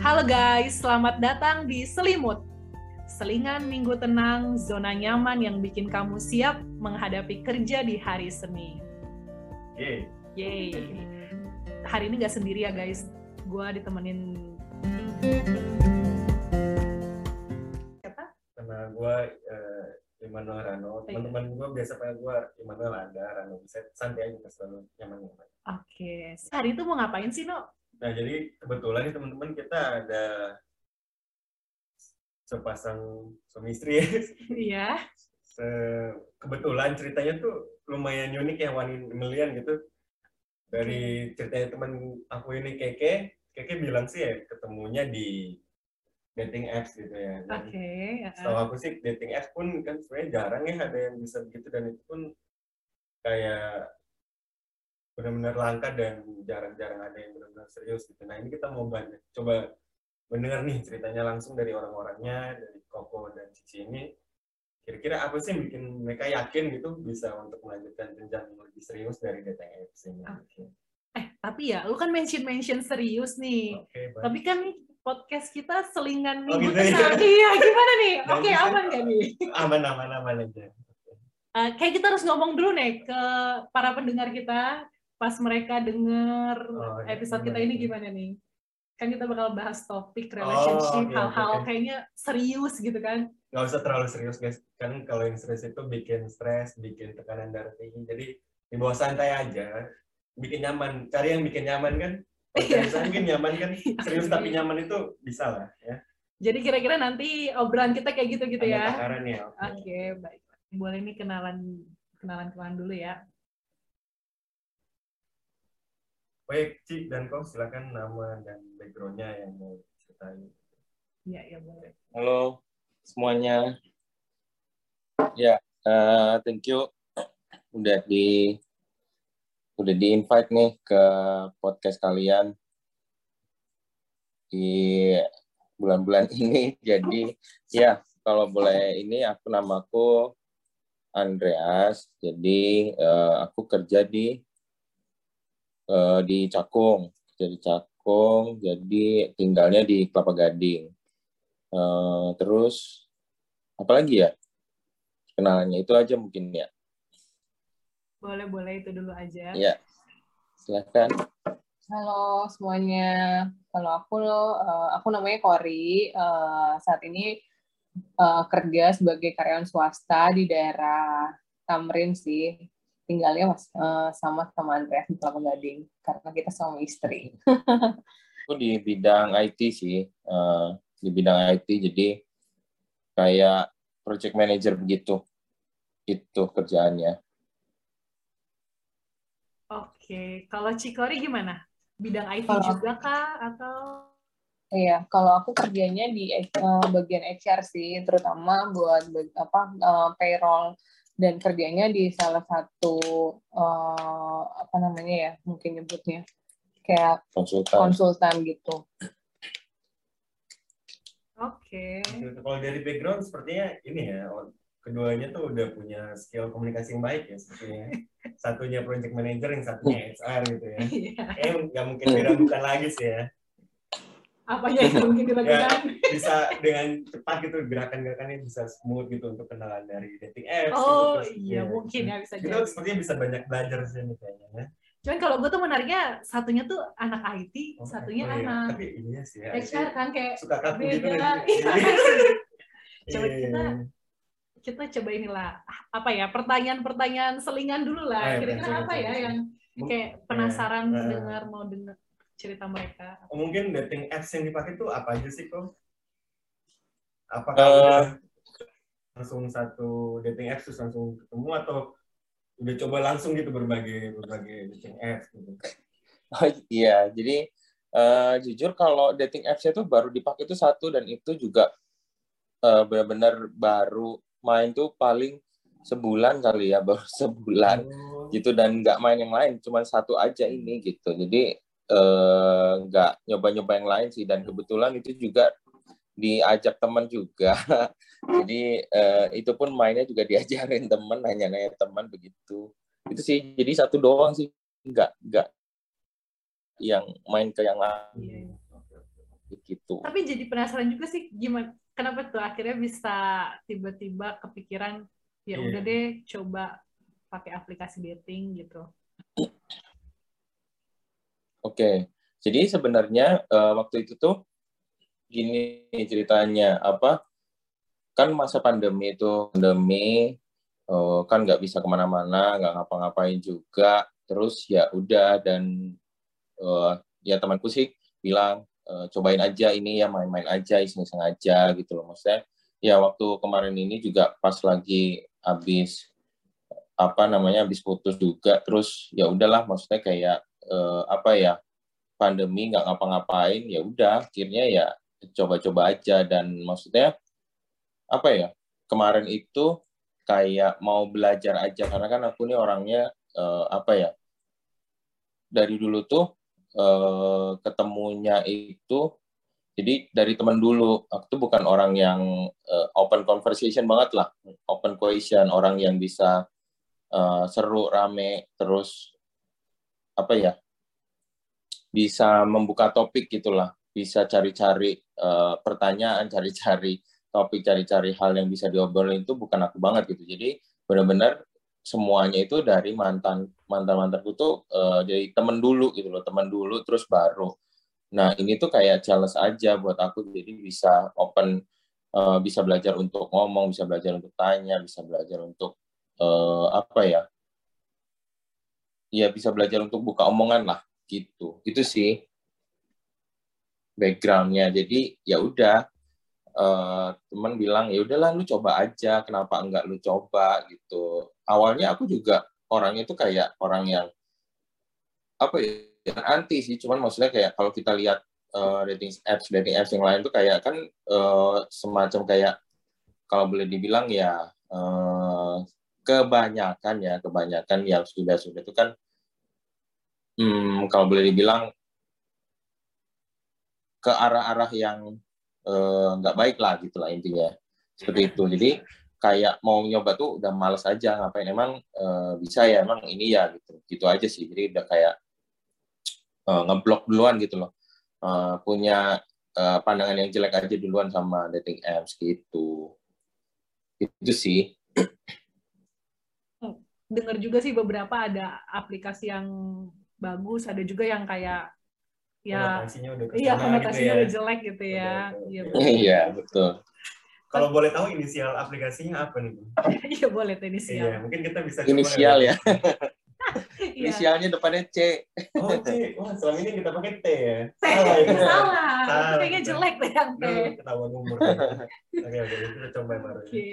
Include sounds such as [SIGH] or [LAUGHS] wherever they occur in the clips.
Halo guys, selamat datang di Selimut. Selingan minggu tenang, zona nyaman yang bikin kamu siap menghadapi kerja di hari seni. Yeay. Yeay. Hari ini gak sendiri ya guys, gue ditemenin siapa? Sama gue uh, Immanuel Rano. Teman-teman gue biasa panggil gue Immanuel ada, Rano bisa santai aja selalu nyaman-nyaman. Oke, hari itu mau ngapain sih, No? Nah jadi kebetulan nih teman-teman kita ada sepasang suami istri ya. Iya. Se- kebetulan ceritanya tuh lumayan unik ya Wani Melian gitu. Dari ceritanya teman aku ini Keke, Keke bilang sih ya ketemunya di dating apps gitu ya. Oke. uh-uh. Setahu aku sih dating apps pun kan sebenarnya jarang ya ada yang bisa begitu dan itu pun kayak benar-benar langka dan jarang-jarang ada yang benar-benar serius gitu. Nah ini kita mau banyak coba mendengar nih ceritanya langsung dari orang-orangnya dari Koko dan Cici ini. Kira-kira apa sih yang bikin mereka yakin gitu bisa untuk melanjutkan jenjang yang lebih serius dari dating apps ini? Oke. Eh, tapi ya, lu kan mention-mention serius nih. Oke, baik. Tapi kan nih podcast kita selingan Oh, minggu gitu ya? Iya, gimana nih? [LAUGHS] Oke, bisa- aman gak nih? [LAUGHS] aman aman aman aja. Eh, kayak kita harus ngomong dulu nih ke para pendengar kita pas mereka denger Oh, iya, episode kita ini tuh? gimana nih? Kan kita bakal bahas topik relationship, oke, oke, hal-hal oke. kayaknya serius gitu kan. nggak usah terlalu serius guys kan kalau yang serius itu bikin stres bikin tekanan darah tinggi jadi dibawa santai aja bikin nyaman cari yang bikin nyaman kan Iya. serius mungkin nyaman kan [LAUGHS] serius tapi nyaman itu bisa lah ya Jadi kira-kira nanti obrolan kita kayak gitu-gitu Ada ya. takaran ya oke. Oke, baik. Boleh nih kenalan kenalan-kenalan dulu ya. Baik Ci dan kau silakan nama dan backgroundnya yang mau ceritain Iya, iya boleh. Halo semuanya. Ya, eh, thank you udah di udah di invite nih ke podcast kalian di bulan-bulan [LAUGHS] ini. Jadi ya kalau boleh ini aku namaku Andreas. Jadi eh, aku kerja di eh, di Cakung, jadi Cakung. Jadi tinggalnya di Kelapa Gading. Eh, terus apa lagi ya kenalannya itu aja mungkin ya Boleh, boleh itu dulu aja. ya silakan Halo semuanya, kalau aku lo, eh, aku namanya Kori. Eh, saat ini eh, kerja sebagai karyawan swasta di daerah Tamrin sih. Tinggalnya mas, eh, sama sama Andreas di Kelapa Gading karena kita sama istri. aku di bidang IT sih eh, di bidang IT jadi kayak project manager begitu itu kerjaannya Oke, kalau Cikori gimana? Bidang IT Kalau- juga kah atau Iya, kalau aku kerjanya di eh, bagian HR sih, terutama buat apa eh, payroll dan kerjanya di salah satu eh, apa namanya ya, mungkin nyebutnya kayak konsultan konsultan gitu. Oke. Gitu. kalau dari background sepertinya ini ya keduanya tuh udah punya skill komunikasi yang baik ya sepertinya satunya project manager yang satunya HR gitu ya eh nggak mungkin diragukan lagi sih ya Apa ya yang mungkin dilakukan? bisa dengan cepat gitu gerakan-gerakannya bisa smooth gitu untuk kenalan dari dating apps Oh gitu, iya ya. mungkin ya bisa Gitu sepertinya bisa banyak belajar sih kayaknya ya. Cuman kalau gue tuh menariknya satunya tuh anak IT, Oh, satunya oh, iya. anak Tapi iya sih ya. HR kan kayak Suka kaku gitu kan. [LAUGHS] Iya. Coba Iya. kita kita coba inilah apa ya pertanyaan-pertanyaan selingan dulu Ah, lah. iya, Kira-kira apa ya yang kayak penasaran Iya. dengar mau dengar cerita mereka. Oh, mungkin dating apps yang dipakai tuh apa aja sih kok? Apakah Eh. udah langsung satu dating apps terus langsung ketemu atau udah coba langsung gitu berbagai berbagai dating apps gitu? Oh, iya jadi eh, jujur kalau dating apps itu baru dipakai itu satu dan itu juga eh, benar-benar baru main tuh paling sebulan kali ya [LAUGHS] baru sebulan Oh, gitu dan nggak main yang lain cuma satu aja ini gitu jadi eh, nggak nyoba-nyoba yang lain sih dan kebetulan itu juga diajak teman juga [LAUGHS] jadi eh, itu pun mainnya juga diajarin teman nanya-nanya teman begitu itu sih jadi satu doang sih nggak nggak yang main ke yang lain gitu. Tapi jadi penasaran juga sih gimana kenapa tuh akhirnya bisa tiba-tiba kepikiran ya Iya. udah deh coba pakai aplikasi dating gitu. Oke, jadi sebenarnya eh, waktu itu tuh gini ceritanya apa? Kan masa pandemi itu pandemi eh, kan nggak bisa ke mana-mana, nggak ngapa-ngapain juga. Terus ya udah dan eh, ya temanku sih bilang eh, cobain aja ini ya main-main aja, iseng-iseng aja gitu loh. Maksudnya ya waktu kemarin ini juga pas lagi habis apa namanya habis putus juga, terus ya udahlah maksudnya kayak eh, apa ya pandemi nggak ngapa-ngapain ya udah akhirnya ya coba-coba aja. Dan maksudnya apa ya kemarin itu kayak mau belajar aja karena kan aku nih orangnya eh, apa ya dari dulu tuh eh, ketemunya itu jadi dari teman dulu aku tuh bukan orang yang eh, open conversation banget lah open question orang yang bisa eh, seru rame terus apa ya bisa membuka topik gitulah. Bisa cari-cari eh, pertanyaan [LAUGHS] cari-cari topik cari-cari hal yang bisa diobrolin itu bukan aku banget gitu. Jadi benar-benar semuanya itu dari mantan mantan mantanku tuh eh, dari temen dulu gitu loh temen dulu terus baru. Nah ini tuh kayak challenge aja buat aku jadi bisa open eh, bisa belajar untuk ngomong bisa belajar untuk tanya bisa belajar untuk eh, apa ya ya bisa belajar untuk buka omongan lah gitu. Itu sih backgroundnya. Jadi ya udah eh, teman bilang ya udahlah lu coba aja kenapa enggak lu coba? Gitu. Awalnya aku juga orangnya tuh kayak orang yang apa ya anti sih. Cuman maksudnya kayak kalau kita lihat eh, dating apps dating apps yang lain tuh kayak kan eh, semacam kayak kalau boleh dibilang ya eh, kebanyakan ya kebanyakan yang sudah sudah itu kan hmm, kalau boleh dibilang ke arah-arah yang eh, nggak baik lah gitu lah intinya. Seperti itu. Jadi kayak mau nyoba tuh udah males aja ngapain? Emang eh, bisa ya emang ini ya gitu. Gitu aja sih. Jadi udah kayak eh, ngeblok duluan gitu loh. Eh, punya eh, pandangan yang jelek aja duluan sama dating apps gitu. Itu sih Dengar juga sih beberapa ada aplikasi yang bagus, ada juga yang kayak ya konotasinya udah iya konotasinya gitu ya. udah jelek gitu ya. Udah, Iya, udah. betul. [LAUGHS] iya betul Kalau boleh tahu inisial aplikasinya apa nih? Bang? [LAUGHS] Iya boleh tuh Iya, inisial. mungkin kita bisa coba inisial ya [LAUGHS] Iya. inisialnya depannya C Oh, C. Wah, selama ini kita pakai T ya. T, Salah itu. salah. Salah. Kayaknya jelek deh yang T. Nah, ketahuan umur. Oke, oke, kita coba yang baru. ya. Oke.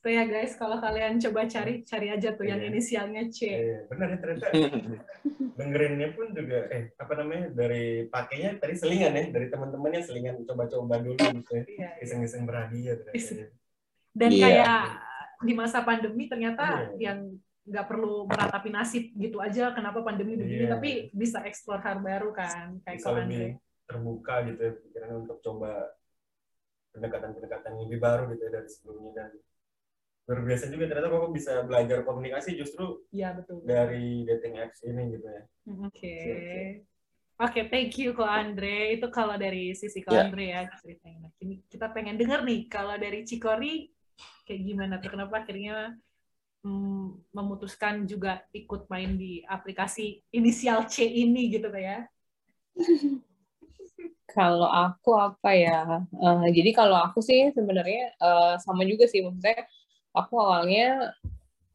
Tuh ya guys, kalau kalian coba cari, cari aja tuh yang Iya. inisialnya C. Iya, benar ya ternyata [LAUGHS] dengerinnya pun juga eh apa namanya dari pakainya tadi selingan ya dari teman-temannya selingan coba-coba dulu gitu ya. Iya. Iseng-iseng berhadiah ternyata. Ya. Dan kayak di masa pandemi ternyata yang nggak perlu meratapi nasib gitu aja kenapa pandemi begini tapi bisa explore hal baru kan kayak Bisa lebih Andre terbuka gitu ya pikirannya untuk coba pendekatan-pendekatan yang lebih baru gitu ya dari sebelumnya dan luar biasa juga ternyata kok bisa belajar komunikasi justru ya betul. dari dating apps ini gitu ya. oke. Siap, oke. Thank you ko Andre. Itu kalau dari sisi ko Ya. Andre ya ceritanya. Nah, ini kita pengen denger nih kalau dari Cikori kayak gimana tuh? Kenapa akhirnya mm, memutuskan juga ikut main di aplikasi inisial C ini gitu ya? [LAUGHS] Kalau aku apa ya? Eh, jadi kalau aku sih sebenarnya eh, sama juga sih. Maksudnya aku awalnya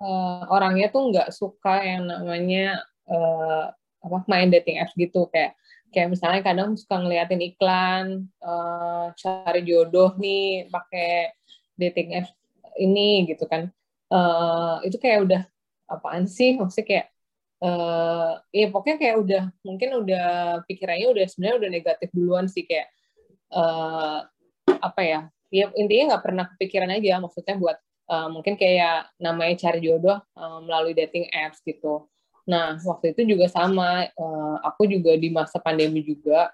eh, orangnya tuh nggak suka yang namanya eh, apa main dating apps gitu. Kayak kayak misalnya kadang suka ngeliatin iklan eh, cari jodoh nih pakai dating apps ini gitu kan. Eh, itu kayak udah apaan sih? Maksudnya kayak eh ya pokoknya kayak udah mungkin udah pikirannya udah sebenarnya udah negatif duluan sih. Kayak eh apa ya? Ya intinya nggak pernah kepikiran aja maksudnya buat eh, mungkin kayak namanya cari jodoh eh, melalui dating apps gitu. Nah waktu itu juga sama eh, aku juga di masa pandemi juga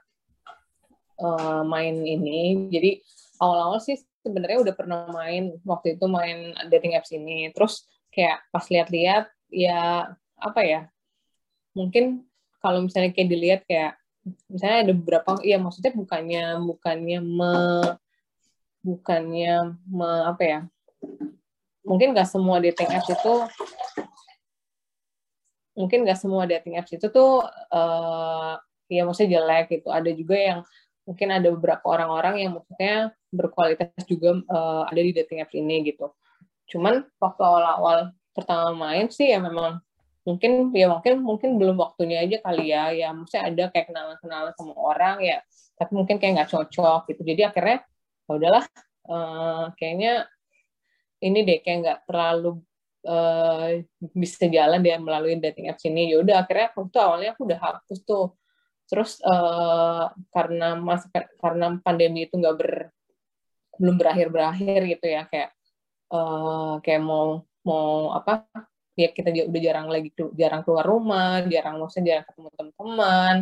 eh, main ini. Jadi awal-awal sih sebenarnya udah pernah main waktu itu main dating apps ini. Terus kayak pas lihat-lihat ya apa ya mungkin kalau misalnya kayak dilihat kayak misalnya ada beberapa ya maksudnya bukannya bukannya me bukannya me, apa ya mungkin nggak semua dating apps itu mungkin nggak semua dating apps itu tuh uh, ya maksudnya jelek gitu. Ada juga yang mungkin ada beberapa orang-orang yang maksudnya berkualitas juga uh, ada di dating apps ini gitu. Cuman waktu awal-awal pertama main sih ya memang mungkin ya mungkin mungkin belum waktunya aja kali ya. Ya maksudnya ada kayak kenalan-kenalan sama orang ya tapi mungkin kayak nggak cocok gitu. Jadi akhirnya ya udahlah uh, kayaknya ini deh kayak nggak terlalu uh, bisa jalan dia melalui dating apps ini. Ya udah akhirnya waktu awalnya aku udah hapus tuh. Terus uh, karena mas karena pandemi itu nggak ber belum berakhir berakhir gitu ya kayak uh, kayak mau mau apa ya kita udah jarang lagi jarang keluar rumah jarang maksudnya jarang ketemu teman-teman.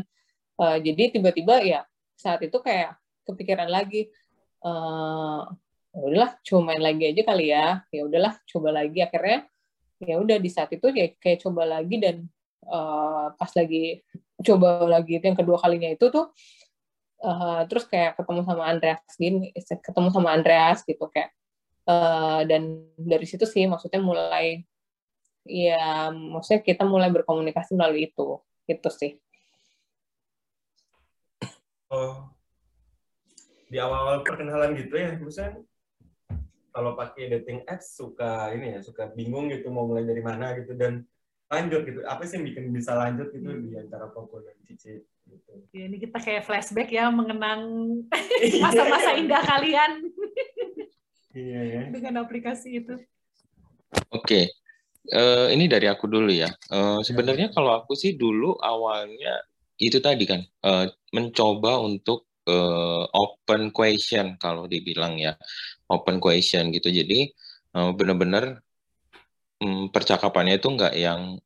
Uh, jadi tiba-tiba ya saat itu kayak kepikiran lagi uh, udahlah coba main lagi aja kali ya. Ya udahlah coba lagi. Akhirnya ya udah di saat itu ya kayak coba lagi dan uh, pas lagi coba lagi itu yang kedua kalinya itu tuh uh, terus kayak ketemu sama Andreas gini ketemu sama Andreas gitu kayak uh, dan dari situ sih maksudnya mulai ya maksudnya kita mulai berkomunikasi melalui itu. Itu sih. Oh. Di awal-awal perkenalan gitu ya misalnya kalau pakai dating apps suka ini ya suka bingung gitu mau mulai dari mana gitu dan lanjut gitu apa sih yang bikin bisa lanjut gitu di antara Poco dan Cici gitu. Ya, ini kita kayak flashback ya mengenang [LAUGHS] masa-masa indah kalian [LAUGHS] iya ya dengan aplikasi itu. Oke, uh, ini dari aku dulu ya. Uh, sebenarnya kalau aku sih dulu awalnya itu tadi kan uh, mencoba untuk uh, open question kalau dibilang ya. Open question gitu. Jadi uh, benar-benar um, percakapannya itu nggak yang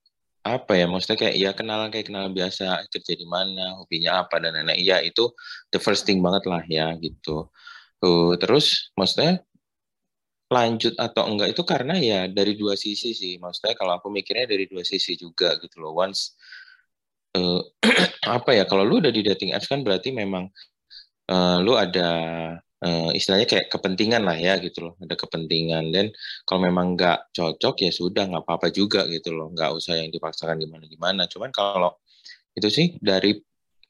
apa ya maksudnya kayak ya kenalan kayak kenalan biasa kerja di mana hobinya apa dan lain-lain. Iya itu the first thing banget lah ya gitu. Uh, terus maksudnya lanjut atau enggak itu karena ya dari dua sisi sih. Maksudnya kalau aku mikirnya dari dua sisi juga gitu loh. Once uh, [CLEARS THROAT] apa ya kalau lu udah di dating apps kan berarti memang uh, lu ada uh, istilahnya kayak kepentingan lah ya gitu loh. Ada kepentingan. Dan kalau memang nggak cocok ya sudah nggak apa-apa juga gitu loh. Nggak usah yang dipaksakan gimana gimana cuman kalau itu sih dari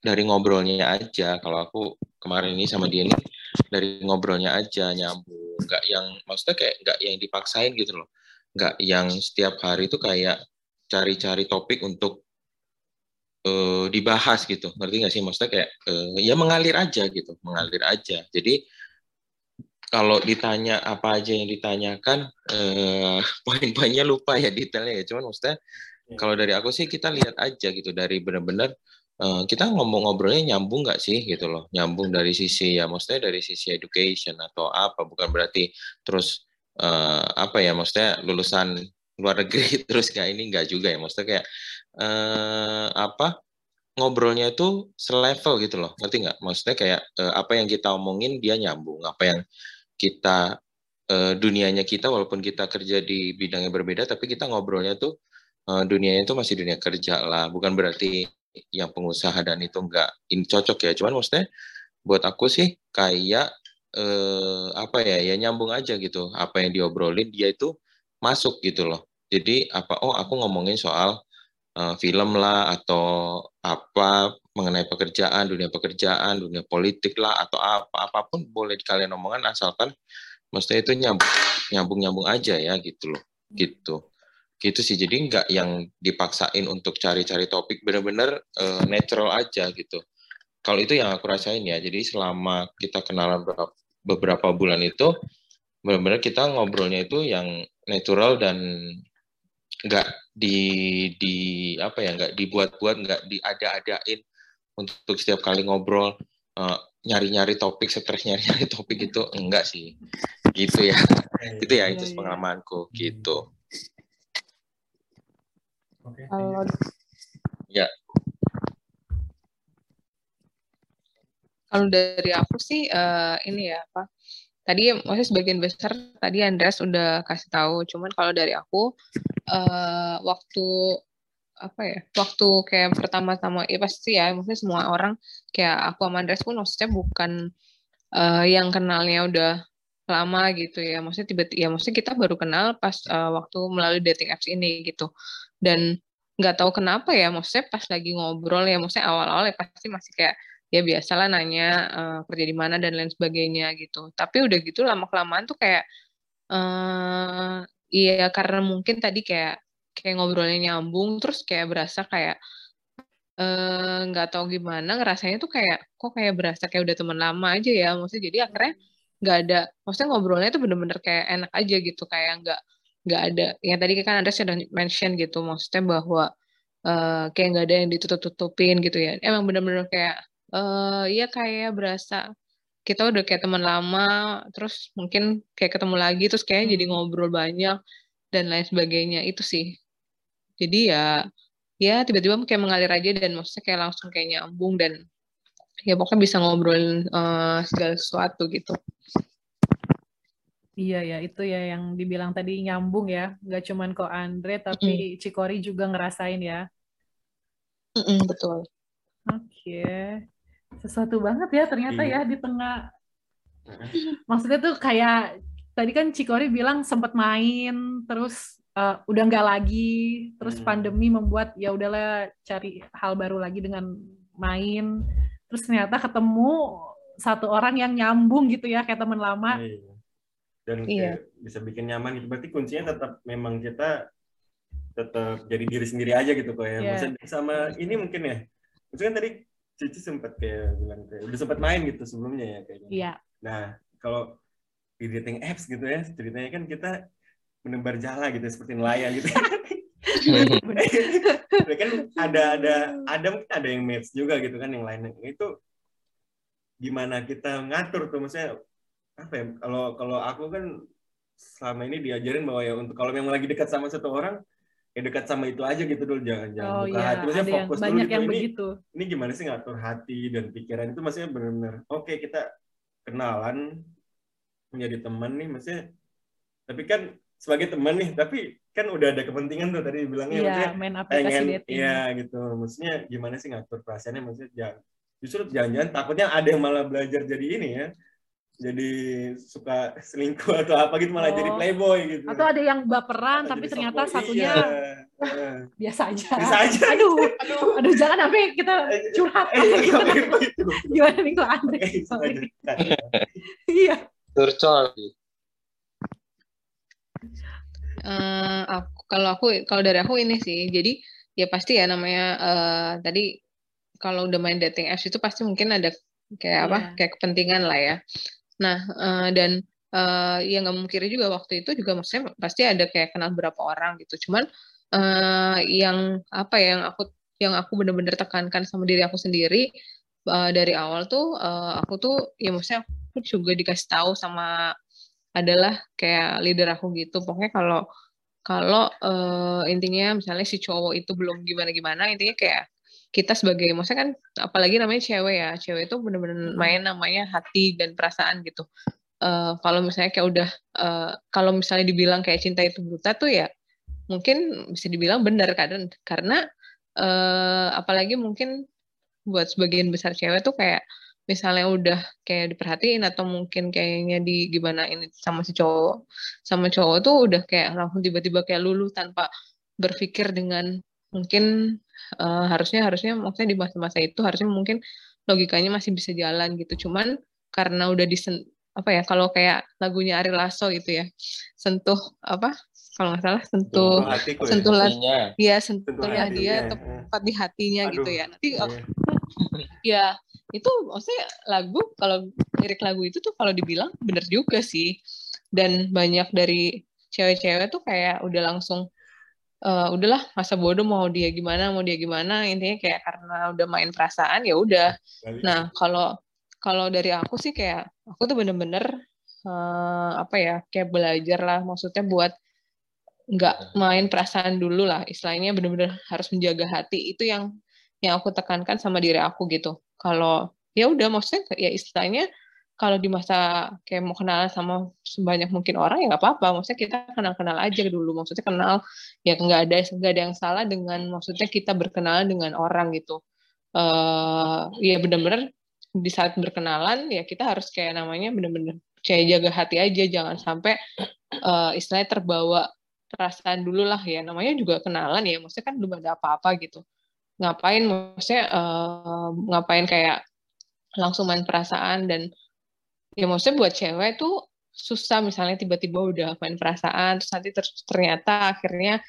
dari ngobrolnya aja. Kalau aku kemarin ini sama dia nih dari ngobrolnya aja nyambung. Nggak yang maksudnya kayak nggak yang dipaksain gitu loh. Nggak yang setiap hari itu kayak cari-cari topik untuk uh, dibahas gitu. Ngerti nggak sih? Maksudnya kayak uh, ya mengalir aja gitu mengalir aja. Jadi kalau ditanya apa aja yang ditanyakan uh, [LAUGHS] poin-poinnya lupa ya detailnya ya. Cuman maksudnya iya. kalau dari aku sih kita lihat aja gitu dari benar-benar uh, kita ngomong ngobrolnya nyambung nggak sih gitu loh. Nyambung dari sisi ya maksudnya dari sisi education atau apa. Bukan berarti terus uh, apa ya maksudnya lulusan luar negeri [LAUGHS] terus kayak ini nggak juga ya. Maksudnya kayak uh, apa ngobrolnya itu selevel gitu loh. Ngerti nggak? Maksudnya kayak uh, apa yang kita omongin dia nyambung. Apa yang kita uh, dunianya kita walaupun kita kerja di bidang yang berbeda tapi kita ngobrolnya tuh uh, dunianya itu masih dunia kerja lah. Bukan berarti yang pengusaha dan itu enggak ini cocok ya. Cuman maksudnya buat aku sih kayak eh, apa ya ya nyambung aja gitu. Apa yang diobrolin dia itu masuk gitu loh. Jadi apa oh aku ngomongin soal uh, film lah atau apa mengenai pekerjaan dunia pekerjaan dunia politik lah atau apa apa pun boleh kalian omongan asalkan maksudnya itu nyambung nyambung nyambung aja ya gitu loh gitu. Gitu sih jadi nggak yang dipaksain untuk cari-cari topik bener-bener uh, natural aja gitu. Kalau itu yang aku rasain ya jadi selama kita kenalan beberapa bulan itu benar-benar kita ngobrolnya itu yang natural dan nggak di di apa ya nggak dibuat-buat nggak diada-adain untuk setiap kali ngobrol uh, nyari-nyari topik stres nyari-nyari topik itu enggak sih gitu ya [LAUGHS] itu ya itu iya, iya. pengalamanku gitu Oke. Okay, Kalau ya. Kalau dari aku sih uh, ini ya apa? Tadi maksudnya sebagian besar tadi Andreas udah kasih tahu. Cuman kalau dari aku uh, waktu apa ya waktu kayak pertama-tama ya pasti ya maksudnya semua orang kayak aku sama Andres pun maksudnya bukan uh, yang kenalnya udah lama gitu ya maksudnya tiba-tiba ya maksudnya kita baru kenal pas uh, waktu melalui dating apps ini gitu dan nggak tahu kenapa ya maksudnya pas lagi ngobrol ya maksudnya awal-awal ya pasti masih kayak ya biasalah nanya uh, kerja di mana dan lain sebagainya gitu. Tapi udah gitu lama kelamaan tuh kayak uh, iya karena mungkin tadi kayak kayak ngobrolnya nyambung terus kayak berasa kayak nggak uh, tahu gimana ngerasanya tuh kayak kok kayak berasa kayak udah teman lama aja ya. Maksudnya jadi akhirnya nggak ada maksudnya ngobrolnya tuh bener-bener kayak enak aja gitu kayak nggak nggak ada yang tadi kan ada sudah mention gitu maksudnya bahwa uh, kayak nggak ada yang ditutup-tutupin gitu ya. Emang bener-bener kayak uh, ya kayak berasa kita udah kayak teman lama terus mungkin kayak ketemu lagi terus kayak hmm. jadi ngobrol banyak dan lain sebagainya itu sih jadi ya ya tiba-tiba kayak mengalir aja dan maksudnya kayak langsung kayak nyambung dan ya pokoknya bisa ngobrolin uh, segala sesuatu gitu. Iya ya, itu ya yang dibilang tadi nyambung ya. Nggak cuman kok Andre, tapi mm. Cikori juga ngerasain ya. Mm -mm, betul. Oke. Okay. Sesuatu banget ya ternyata iya. ya di tengah. Maksudnya tuh kayak, tadi kan Cikori bilang sempat main, terus uh, udah nggak lagi, terus hmm. pandemi membuat ya udahlah cari hal baru lagi dengan main terus ternyata ketemu satu orang yang nyambung gitu ya kayak teman lama iya. dan iya. bisa bikin nyaman gitu berarti kuncinya tetap memang kita tetap jadi diri sendiri aja gitu kok ya yeah. maksudnya sama ini mungkin ya maksudnya tadi Cici sempat kayak bilang kayak udah sempat main gitu sebelumnya ya kayaknya. Yeah. nah kalau di dating apps gitu ya ceritanya kan kita menebar jala gitu seperti nelayan gitu. [LAUGHS] Kan ada ada ada mungkin ada yang match juga gitu kan yang lainnya itu gimana kita ngatur tuh? Maksudnya apa ya kalau kalau aku kan selama ini diajarin bahwa ya untuk kalau memang lagi dekat sama satu orang ya dekat sama itu aja gitu dulu jangan jangan oh, buka iya. hati maksudnya fokus yang, banyak dulu yang ini, begitu. ini gimana sih ngatur hati dan pikiran itu maksudnya benar-benar oke okay, kita kenalan menjadi teman nih maksudnya tapi kan sebagai teman nih tapi kan udah ada kepentingan tuh tadi bilangnya iya, maksudnya main aplikasi pengen, dating. Iya gitu. Maksudnya gimana sih ngatur perasaannya maksudnya jangan justru jangan-jangan takutnya ada yang malah belajar jadi ini ya. Jadi suka selingkuh [LAUGHS] atau apa gitu malah oh. jadi playboy gitu. Atau ada yang baperan tapi ternyata satunya iya. biasa aja. Biasa aja. Aduh, aduh, aduh jangan sampai kita curhat. [LAUGHS] Gimana nih kok Andre? Iya. Curcol Uh, aku, kalau aku kalau dari aku ini sih, jadi ya pasti ya namanya uh, tadi kalau udah main dating apps itu pasti mungkin ada kayak apa yeah. kayak kepentingan lah ya. Nah uh, dan uh, ya nggak mungkin juga waktu itu juga maksudnya pasti ada kayak kenal berapa orang gitu. Cuman uh, yang apa ya, yang aku yang aku benar-benar tekankan sama diri aku sendiri uh, dari awal tuh uh, aku tuh ya maksudnya aku juga dikasih tahu sama adalah kayak leader aku gitu. Pokoknya kalau kalau uh, intinya misalnya si cowok itu belum gimana-gimana, intinya kayak kita sebagai maksudnya kan apalagi namanya cewek ya, cewek itu bener-bener main namanya hati dan perasaan gitu. Uh, kalau misalnya kayak udah uh, kalau misalnya dibilang kayak cinta itu buta tuh ya mungkin bisa dibilang benar kan karena uh, apalagi mungkin buat sebagian besar cewek tuh kayak misalnya udah kayak diperhatiin atau mungkin kayaknya di gimana ini sama si cowok sama cowok tuh udah kayak langsung tiba-tiba kayak luluh tanpa berpikir dengan mungkin uh, harusnya harusnya maksudnya di masa-masa itu harusnya mungkin logikanya masih bisa jalan gitu. Cuman karena udah disen apa ya kalau kayak lagunya Ari Lasso gitu ya sentuh apa kalau nggak salah sentuh sentuh ya, ya. Sentuh ya. dia tepat di hatinya Aduh, gitu ya. Nanti iya. [LAUGHS] ya itu maksudnya lagu kalau lirik lagu itu tuh kalau dibilang bener juga sih. Dan banyak dari cewek-cewek tuh kayak udah langsung uh, udahlah masa bodoh mau dia gimana mau dia gimana intinya kayak karena udah main perasaan ya udah. Nah kalau kalau dari aku sih kayak aku tuh bener-bener uh, apa ya kayak belajar lah maksudnya buat nggak main perasaan dulu lah istilahnya bener-bener harus menjaga hati itu yang yang aku tekankan sama diri aku gitu. Kalau ya udah maksudnya ya istilahnya kalau di masa kayak mau kenalan sama sebanyak mungkin orang ya nggak apa-apa. Maksudnya kita kenal-kenal aja dulu. Maksudnya kenal ya nggak ada nggak ada yang salah dengan maksudnya kita berkenalan dengan orang gitu. Uh, ya benar-benar di saat berkenalan ya kita harus kayak namanya benar-benar kayak jaga hati aja. Jangan sampai uh, istilahnya terbawa perasaan dulu lah ya. Namanya juga kenalan ya. Maksudnya kan belum ada apa-apa gitu. Ngapain maksudnya uh, ngapain kayak langsung main perasaan dan ya maksudnya buat cewek tuh susah misalnya tiba-tiba udah main perasaan terus nanti ter ternyata akhirnya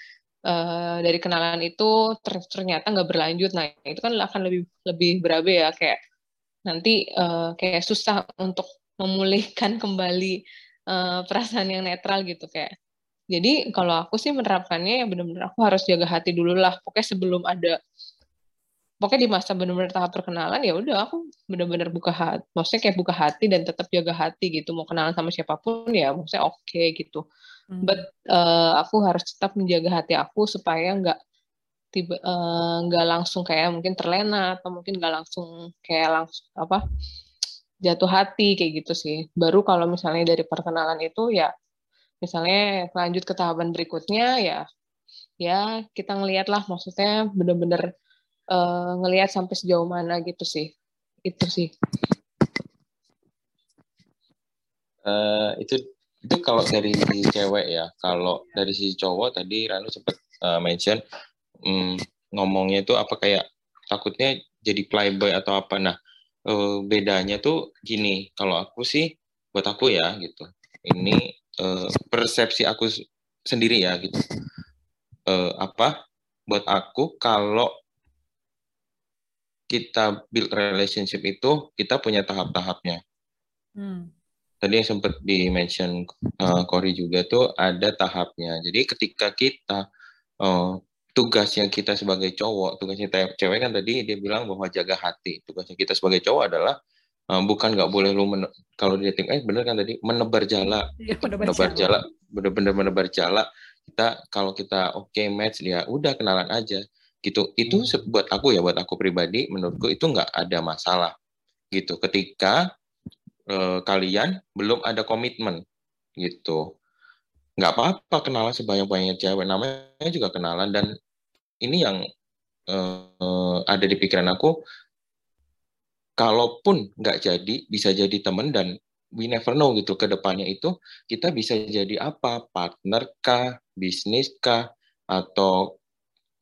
uh, dari kenalan itu ter ternyata nggak berlanjut. Nah itu kan akan lebih lebih berabe ya kayak nanti uh, kayak susah untuk memulihkan [LAUGHS] kembali uh, perasaan yang netral gitu kayak. Jadi kalau aku sih menerapkannya ya benar-benar aku harus jaga hati dulu lah. Pokoknya sebelum ada pokoknya di masa benar-benar tahap perkenalan ya udah aku benar-benar buka hati maksudnya kayak buka hati dan tetap jaga hati gitu mau kenalan sama siapa pun ya maksudnya oke okay, gitu hmm. but uh, aku harus tetap menjaga hati aku supaya nggak tiba eh, nggak uh, langsung kayak mungkin terlena atau mungkin nggak langsung kayak langsung apa jatuh hati kayak gitu sih baru kalau misalnya dari perkenalan itu ya misalnya lanjut ke tahapan berikutnya ya ya kita ngelihat lah maksudnya bener-bener uh, ngelihat sampai sejauh mana gitu sih. Itu sih. Uh, itu itu kalau dari si cewek ya. Kalau dari si cowok tadi Ranu sempat uh, mention um, ngomongnya itu apa kayak takutnya jadi playboy atau apa. Nah uh, bedanya tuh gini. Kalau aku sih buat aku ya gitu. Ini uh, persepsi aku sendiri ya gitu. Uh, apa? Buat aku kalau kita build relationship itu kita punya tahap-tahapnya. Hmm. Tadi yang sempat di mention uh, Cory juga tuh ada tahapnya. Jadi ketika kita uh, tugasnya kita sebagai cowok, tugasnya cewek kan tadi dia bilang bahwa jaga hati. Tugasnya kita sebagai cowok adalah uh, bukan nggak boleh lu kalau di dating eh bener kan tadi menebar jala, ya, menebar, menebar jala, bener-bener menebar jala. Kita kalau kita oke okay, match ya udah kenalan aja gitu. Itu hmm. buat aku ya buat aku pribadi menurutku itu nggak ada masalah gitu. Ketika eh, kalian belum ada komitmen gitu. Nggak apa-apa kenalan sebanyak-banyaknya cewek. Namanya juga kenalan dan ini yang eh, ada di pikiran aku kalaupun nggak jadi bisa jadi teman dan we never know gitu ke depannya itu kita bisa jadi apa? Partner kah? Bisnis kah? Atau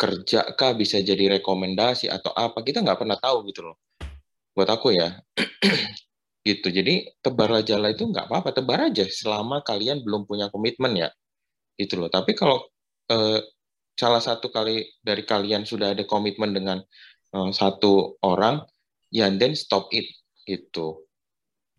kerja kah bisa jadi rekomendasi atau apa? Kita nggak pernah tahu gitu loh. Buat aku ya. [CLEARS THROAT] Gitu. Jadi tebar aja lah itu nggak apa-apa. Tebar aja selama kalian belum punya komitmen ya. Gitu loh. Tapi kalau eh, salah satu kali dari kalian sudah ada komitmen dengan eh, satu orang ya then stop it. Gitu.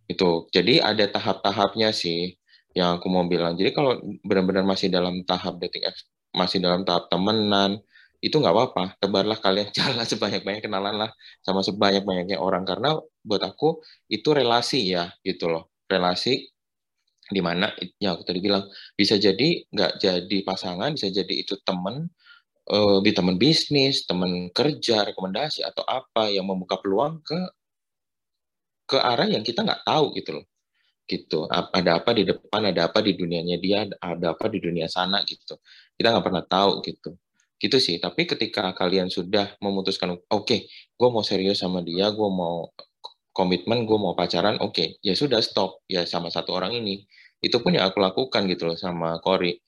Itu jadi ada tahap-tahapnya sih yang aku mau bilang. Jadi kalau benar-benar masih dalam tahap dating masih dalam tahap temenan itu nggak apa-apa tebarlah kalian [LAUGHS] jalan sebanyak-banyak kenalan lah sama sebanyak-banyaknya orang. Karena buat aku itu relasi ya gitu loh. Relasi di mana ya aku tadi bilang bisa jadi nggak jadi pasangan bisa jadi itu temen uh, di teman bisnis teman kerja rekomendasi atau apa yang membuka peluang ke ke arah yang kita nggak tahu gitu loh. Gitu. Ada apa di depan ada apa di dunianya dia ada apa di dunia sana gitu. Kita nggak pernah tahu gitu gitu sih. Tapi ketika kalian sudah memutuskan oke okay, gue mau serius sama dia gue mau komitmen gue mau pacaran oke okay, ya sudah stop ya sama satu orang ini. Itu pun yang aku lakukan gitu loh sama Cory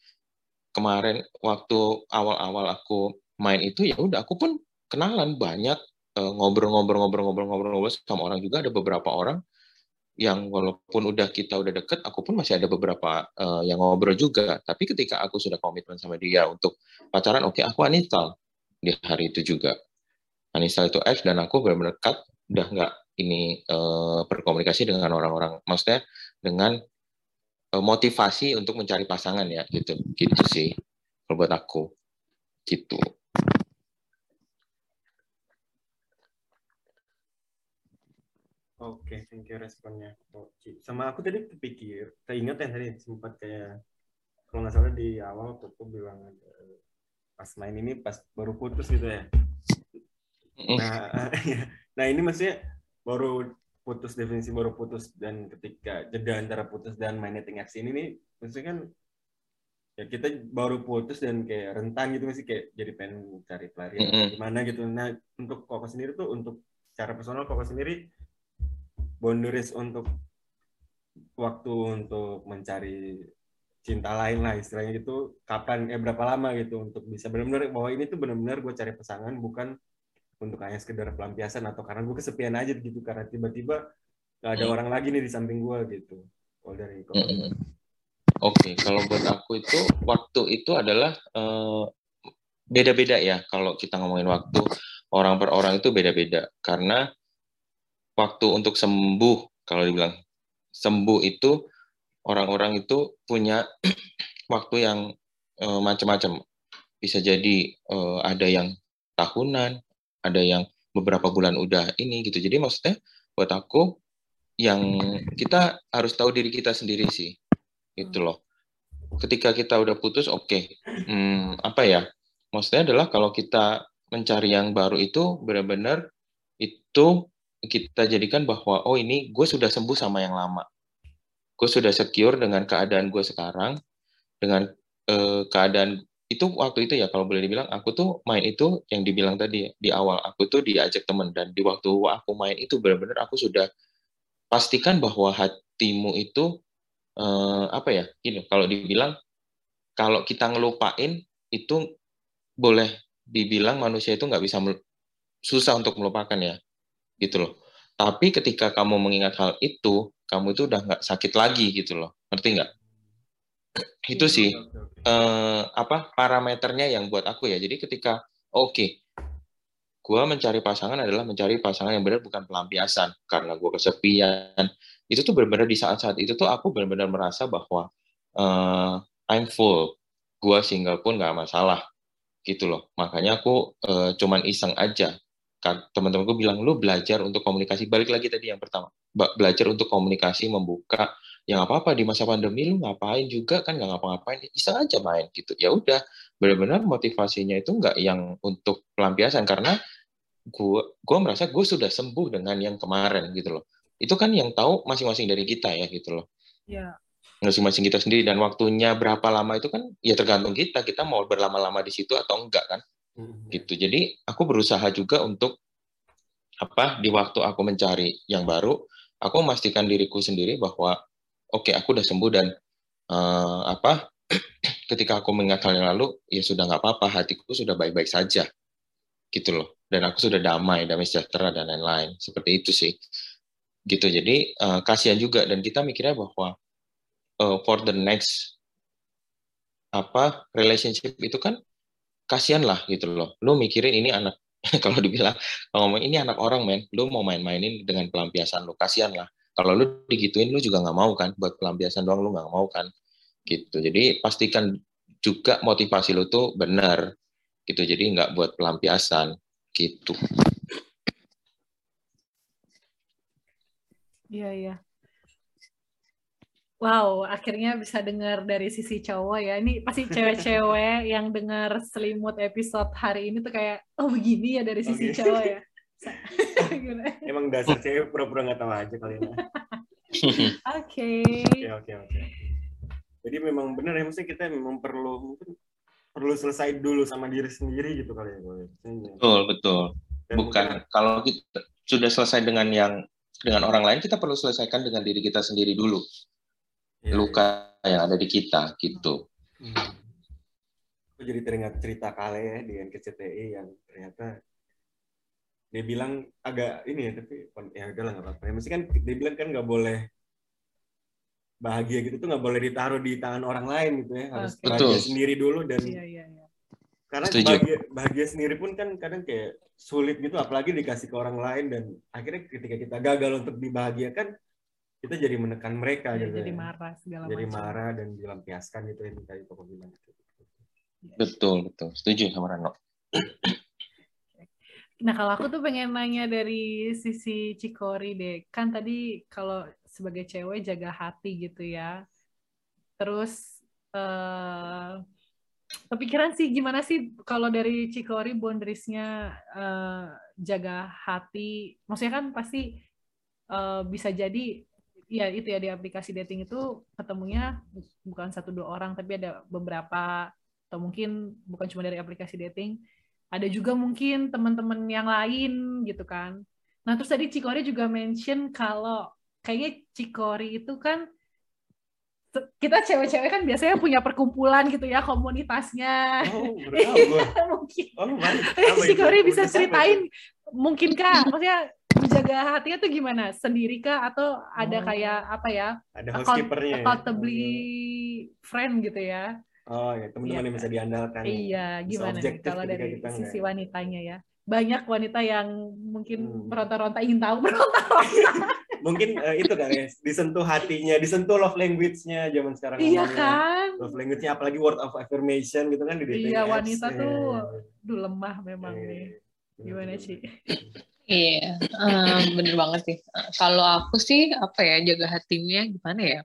kemarin waktu awal-awal aku main itu ya udah aku pun kenalan banyak eh, ngobrol-ngobrol-ngobrol-ngobrol-ngobrol sama orang juga. Ada beberapa orang yang walaupun udah kita udah deket, aku pun masih ada beberapa uh, yang ngobrol juga. Tapi ketika aku sudah komitmen sama dia untuk pacaran, oke, okay, aku uninstall di hari itu juga. Uninstall itu F dan aku benar-benar cut, udah nggak ini uh, berkomunikasi dengan orang-orang, maksudnya dengan uh, motivasi untuk mencari pasangan ya, gitu, gitu sih, kalau buat aku, gitu. Oke, okay, thank you responnya. Sama aku tadi kepikir, ingat ya tadi sempat kayak kalau nggak salah di awal aku bilang pas main ini pas baru putus gitu ya. Nah, [LAUGHS] nah ini maksudnya baru putus definisi baru putus dan ketika jeda antara putus dan main dating apps ini nih maksudnya kan ya kita baru putus dan kayak rentan gitu masih kayak jadi pengen cari pelarian Mm -mm. gimana gitu nah untuk koko sendiri tuh untuk cara personal koko sendiri boundaries untuk waktu untuk mencari cinta lain lah istilahnya gitu kapan eh berapa lama gitu untuk bisa benar-benar bahwa ini tuh benar-benar gue cari pasangan bukan untuk hanya sekedar pelampiasan atau karena gue kesepian aja gitu karena tiba-tiba gak ada Hmm. orang lagi nih di samping gue gitu kalau dari koko Mm-mm. Oke, kalau buat aku itu waktu itu adalah eh, beda-beda ya. Kalau kita ngomongin waktu, orang per orang itu beda-beda. Karena waktu untuk sembuh, kalau dibilang sembuh itu orang-orang itu punya [CLEARS THROAT] waktu yang eh, macam-macam. Bisa jadi eh, ada yang tahunan, ada yang beberapa bulan udah ini gitu. Jadi maksudnya buat aku yang kita harus tahu diri kita sendiri sih gitu loh. Ketika kita udah putus, oke, Hmm, apa ya? Maksudnya adalah kalau kita mencari yang baru itu benar-benar itu kita jadikan bahwa oh ini gue sudah sembuh sama yang lama, gue sudah secure dengan keadaan gue sekarang, dengan eh, keadaan itu waktu itu ya kalau boleh dibilang aku tuh main itu yang dibilang tadi di awal aku tuh diajak temen dan di waktu aku main itu benar-benar aku sudah pastikan bahwa hatimu itu eh, apa ya gini kalau dibilang kalau kita ngelupain itu boleh dibilang manusia itu nggak bisa susah untuk melupakan ya gitu loh. Tapi ketika kamu mengingat hal itu kamu itu udah nggak sakit lagi gitu loh. Ngerti nggak? Itu sih Oke, oke, oke. eh, apa parameternya yang buat aku ya. Jadi ketika oke gua mencari pasangan adalah mencari pasangan yang benar bukan pelampiasan. Karena gua kesepian. Itu tuh benar-benar di saat-saat itu tuh aku benar-benar merasa bahwa eh, I'm full. Gua single pun nggak masalah gitu loh. Makanya aku eh, cuman iseng aja teman-temanku bilang lu belajar untuk komunikasi. Balik lagi tadi yang pertama. Belajar untuk komunikasi membuka. Ya nggak apa-apa di masa pandemi lu ngapain juga? Kan nggak ngapa-ngapain. Iseng aja main gitu. Ya udah benar-benar motivasinya itu nggak yang untuk pelampiasan. Karena gua gua merasa gue sudah sembuh dengan yang kemarin gitu loh. Itu kan yang tahu masing-masing dari kita ya gitu loh. Ya, masing-masing kita sendiri. Dan waktunya berapa lama itu kan ya tergantung kita. Kita mau berlama-lama di situ atau enggak kan. Gitu. Jadi aku berusaha juga untuk apa di waktu aku mencari yang baru aku memastikan diriku sendiri bahwa oke aku udah sembuh dan eh, apa [CLEARS THROAT] ketika aku mengingat hal yang lalu ya sudah nggak apa-apa hatiku sudah baik-baik saja. Gitu loh. Dan aku sudah damai damai sejahtera dan lain-lain. Seperti itu sih. Gitu. Jadi eh, kasihan juga. Dan kita mikirnya bahwa eh, for the next apa relationship itu kan kasihan lah gitu loh. Lu mikirin ini anak [LAUGHS] kalau dibilang kalau ngomong ini anak orang men. Lu mau main-mainin dengan pelampiasan lu. Kasihan lah. Kalau lu digituin lu juga nggak mau kan? Buat pelampiasan doang lu nggak mau kan? Gitu. Jadi pastikan juga motivasi lu tuh benar. Gitu. Jadi nggak buat pelampiasan. Gitu. Iya, iya. Wow, akhirnya bisa dengar dari sisi cowok ya. Ini pasti cewek-cewek [LAUGHS] yang dengar selimut episode hari ini tuh kayak, oh begini ya dari sisi Oke. cowok ya. [LAUGHS] Emang dasar cewek pura-pura nggak tahu aja kali ya [LAUGHS] Oke. oke oke oke jadi memang benar ya maksudnya kita memang perlu mungkin perlu selesai dulu sama diri sendiri gitu kali ya Boy. betul betul Dan bukan mungkin- kalau kita sudah selesai dengan yang dengan orang lain kita perlu selesaikan dengan diri kita sendiri dulu Iya, luka yang ada di kita gitu. Hmm. Aku jadi teringat cerita Kale ya di NKCTI yang ternyata dia bilang agak ini ya tapi ya udahlah nggak apa-apa. Ya, mesti kan dia bilang kan nggak boleh bahagia gitu tuh nggak boleh ditaruh di tangan orang lain gitu ya harus Oke. bahagia Betul. sendiri dulu dan Iya, iya, iya. karena Setuju. bahagia, bahagia sendiri pun kan kadang kayak sulit gitu apalagi dikasih ke orang lain dan akhirnya ketika kita gagal untuk dibahagiakan kita jadi menekan mereka Ya, gitu jadi ya. marah segala jadi macam. marah dan dilampiaskan gitu yang tadi Koko bilang gitu. betul betul setuju sama Rano Nah, kalau aku tuh pengen nanya dari sisi Cikori deh. Kan tadi kalau sebagai cewek jaga hati gitu ya. Terus eh kepikiran sih gimana sih kalau dari Cikori boundariesnya eh, jaga hati. Maksudnya kan pasti uh, bisa jadi ya itu ya di aplikasi dating itu ketemunya bukan satu dua orang tapi ada beberapa atau mungkin bukan cuma dari aplikasi dating ada juga mungkin teman-teman yang lain gitu kan. Nah terus tadi Cikori juga mention kalau kayaknya Cikori itu kan kita cewek-cewek kan biasanya punya perkumpulan gitu ya komunitasnya. Oh, [LAUGHS] mungkin. Oh, [LAUGHS] Cikori bisa ceritain mungkin kak maksudnya menjaga hatinya tuh gimana? Sendiri kah atau ada oh. kayak apa ya? Ada housekeepernya. Accountably ya? friend gitu ya. Oh ya, teman-teman iya. yang bisa diandalkan. Iya, gimana nih kalau dari sisi wanitanya ya? Banyak wanita yang mungkin hmm. meronta-ronta ingin tahu [LAUGHS] meronta-ronta. mungkin uh, itu kan ya, disentuh hatinya, disentuh love language-nya zaman sekarang. Iya kan? Love language-nya apalagi word of affirmation gitu kan di dating Iya, wanita apps. tuh eh. duh lemah memang eh. nih. Gimana sih? Iya, um, bener banget sih. Kalau aku sih apa ya jaga hatinya gimana ya?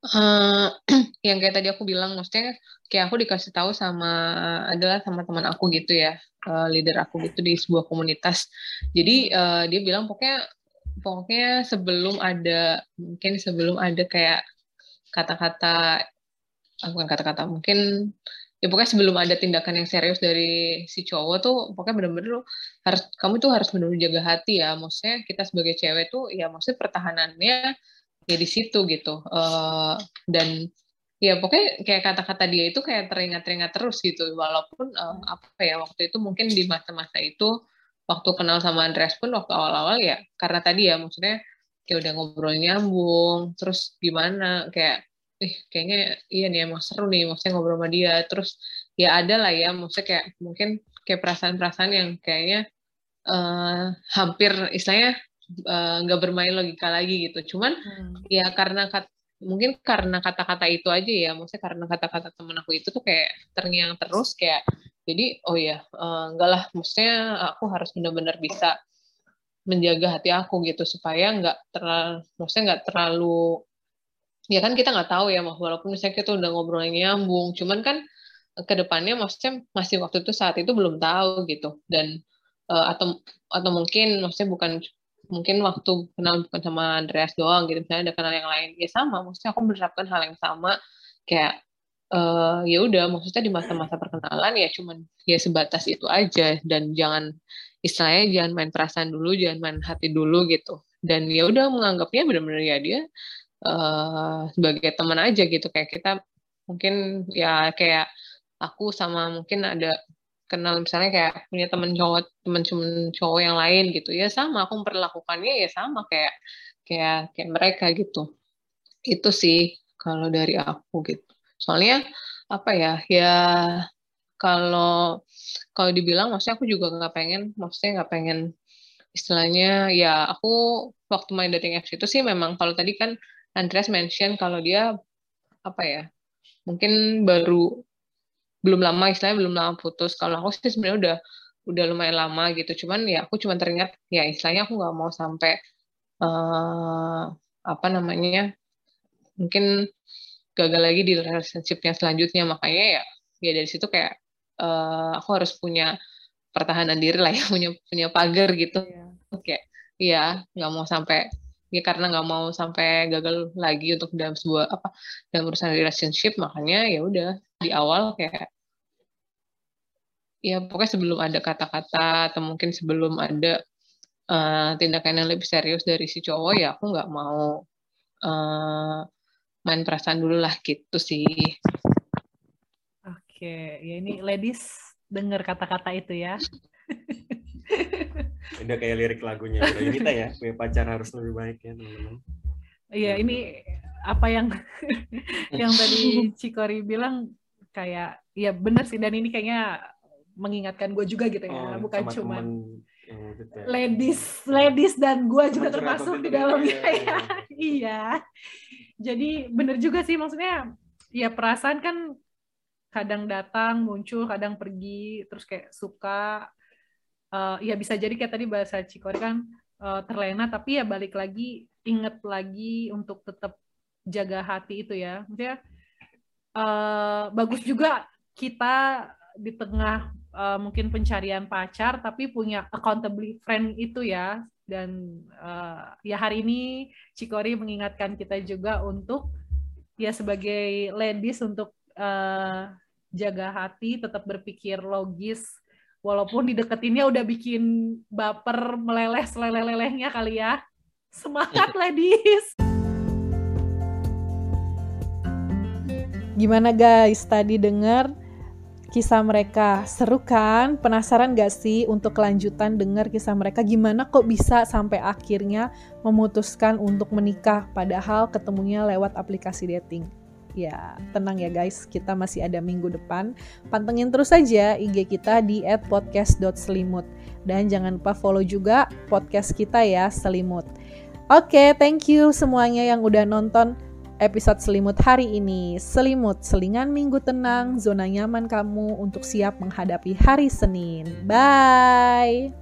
Uh, [CLEARS THROAT] yang kayak tadi aku bilang, maksudnya kayak aku dikasih tahu sama adalah sama teman aku gitu ya, uh, leader aku gitu di sebuah komunitas. Jadi uh, dia bilang pokoknya pokoknya sebelum ada mungkin sebelum ada kayak kata-kata bukan kata-kata mungkin ya pokoknya sebelum ada tindakan yang serius dari si cowok tuh pokoknya bener-bener harus kamu tuh harus benar-benar jaga hati ya. Maksudnya kita sebagai cewek tuh ya maksudnya pertahanannya ya di situ gitu. Uh, dan ya pokoknya kayak kata-kata dia itu kayak teringat-teringat terus gitu. Walaupun uh, apa ya waktu itu mungkin di masa-masa itu waktu kenal sama Andreas pun waktu awal-awal ya karena tadi ya maksudnya kayak udah ngobrol nyambung terus gimana kayak eh kayaknya iya nih emang seru nih maksudnya ngobrol sama dia terus ya ada lah ya maksudnya kayak mungkin kayak perasaan-perasaan yang kayaknya uh, hampir istilahnya eh, nggak uh, bermain logika lagi gitu cuman hmm. ya karena kat, mungkin karena kata-kata itu aja ya maksudnya karena kata-kata temen aku itu tuh kayak terngiang terus kayak jadi oh ya uh, enggak lah maksudnya aku harus benar-benar bisa menjaga hati aku gitu supaya nggak terlalu maksudnya nggak terlalu ya kan kita nggak tahu ya walaupun misalnya kita udah ngobrolnya nyambung cuman kan eh, ke depannya maksudnya masih waktu itu saat itu belum tahu gitu. Dan uh, atau atau mungkin maksudnya bukan mungkin waktu kenal bukan sama Andreas doang gitu. Misalnya ada kenal yang lain ya sama. Maksudnya aku menerapkan hal yang sama. Kayak uh, ya udah maksudnya di masa-masa perkenalan ya cuman ya sebatas itu aja. Dan jangan istilahnya jangan main perasaan dulu jangan main hati dulu gitu. Dan ya udah menganggapnya benar-benar ya dia uh, sebagai teman aja gitu. Kayak kita mungkin ya kayak aku sama mungkin ada kenal misalnya kayak punya teman cowok teman teman cowok yang lain gitu. Ya sama aku memperlakukannya ya sama kayak kayak kayak mereka gitu. Itu sih kalau dari aku gitu. Soalnya apa ya ya kalau kalau dibilang maksudnya aku juga nggak pengen maksudnya nggak pengen istilahnya ya aku waktu main dating apps itu sih memang kalau tadi kan Andreas mention kalau dia apa ya mungkin baru belum lama istilahnya belum lama putus. Kalau aku sih sebenarnya udah udah lumayan lama gitu. Cuman ya aku cuma teringat ya istilahnya aku nggak mau sampai uh, apa namanya mungkin gagal lagi di relationship yang selanjutnya. Makanya ya ya dari situ kayak uh, aku harus punya pertahanan diri lah ya [LAUGHS] punya punya pagar gitu. Yeah. oke iya nggak mau sampai ya karena nggak mau sampai gagal lagi untuk dalam sebuah apa dalam urusan relationship makanya ya udah di awal kayak ya pokoknya sebelum ada kata-kata atau mungkin sebelum ada uh, tindakan yang lebih serius dari si cowok ya aku nggak mau uh, main perasaan dulu lah gitu sih. Oke, ya ini ladies dengar kata-kata itu ya. [LAUGHS] Udah kayak lirik lagunya Yunita ya, punya pacar harus lebih baik ya teman-teman. Iya, ini apa yang [LAUGHS] yang tadi Cikori bilang kayak ya benar sih dan ini kayaknya mengingatkan gue juga gitu ya, oh, bukan cuma ya. ladies, ladies dan gue juga termasuk di dalamnya ya. ya. [LAUGHS] iya. Jadi benar juga sih maksudnya ya perasaan kan kadang datang muncul kadang pergi terus kayak suka uh, ya bisa jadi kayak tadi bahasa Cikori kan uh, terlena tapi ya balik lagi inget lagi untuk tetap jaga hati itu ya. Maksudnya uh, bagus juga kita di tengah uh, mungkin pencarian pacar tapi punya accountability friend itu ya. Dan uh, ya hari ini Cikori mengingatkan kita juga untuk ya sebagai ladies untuk uh, jaga hati, tetap berpikir logis, walaupun dideketinnya udah bikin baper meleleh seleleh-lelehnya kali ya. Semangat ladies! Gimana guys, tadi dengar kisah mereka. Seru kan? Penasaran gak sih untuk kelanjutan dengar kisah mereka gimana kok bisa sampai akhirnya memutuskan untuk menikah padahal ketemunya lewat aplikasi dating. Ya, tenang ya guys, kita masih ada minggu depan. Pantengin terus saja IG kita di @podcast.selimut dan jangan lupa follow juga podcast kita ya, Selimut. Oke, okay, thank you semuanya yang udah nonton episode selimut hari ini. Selimut, selingan minggu tenang, zona nyaman kamu untuk siap menghadapi hari Senin. Bye!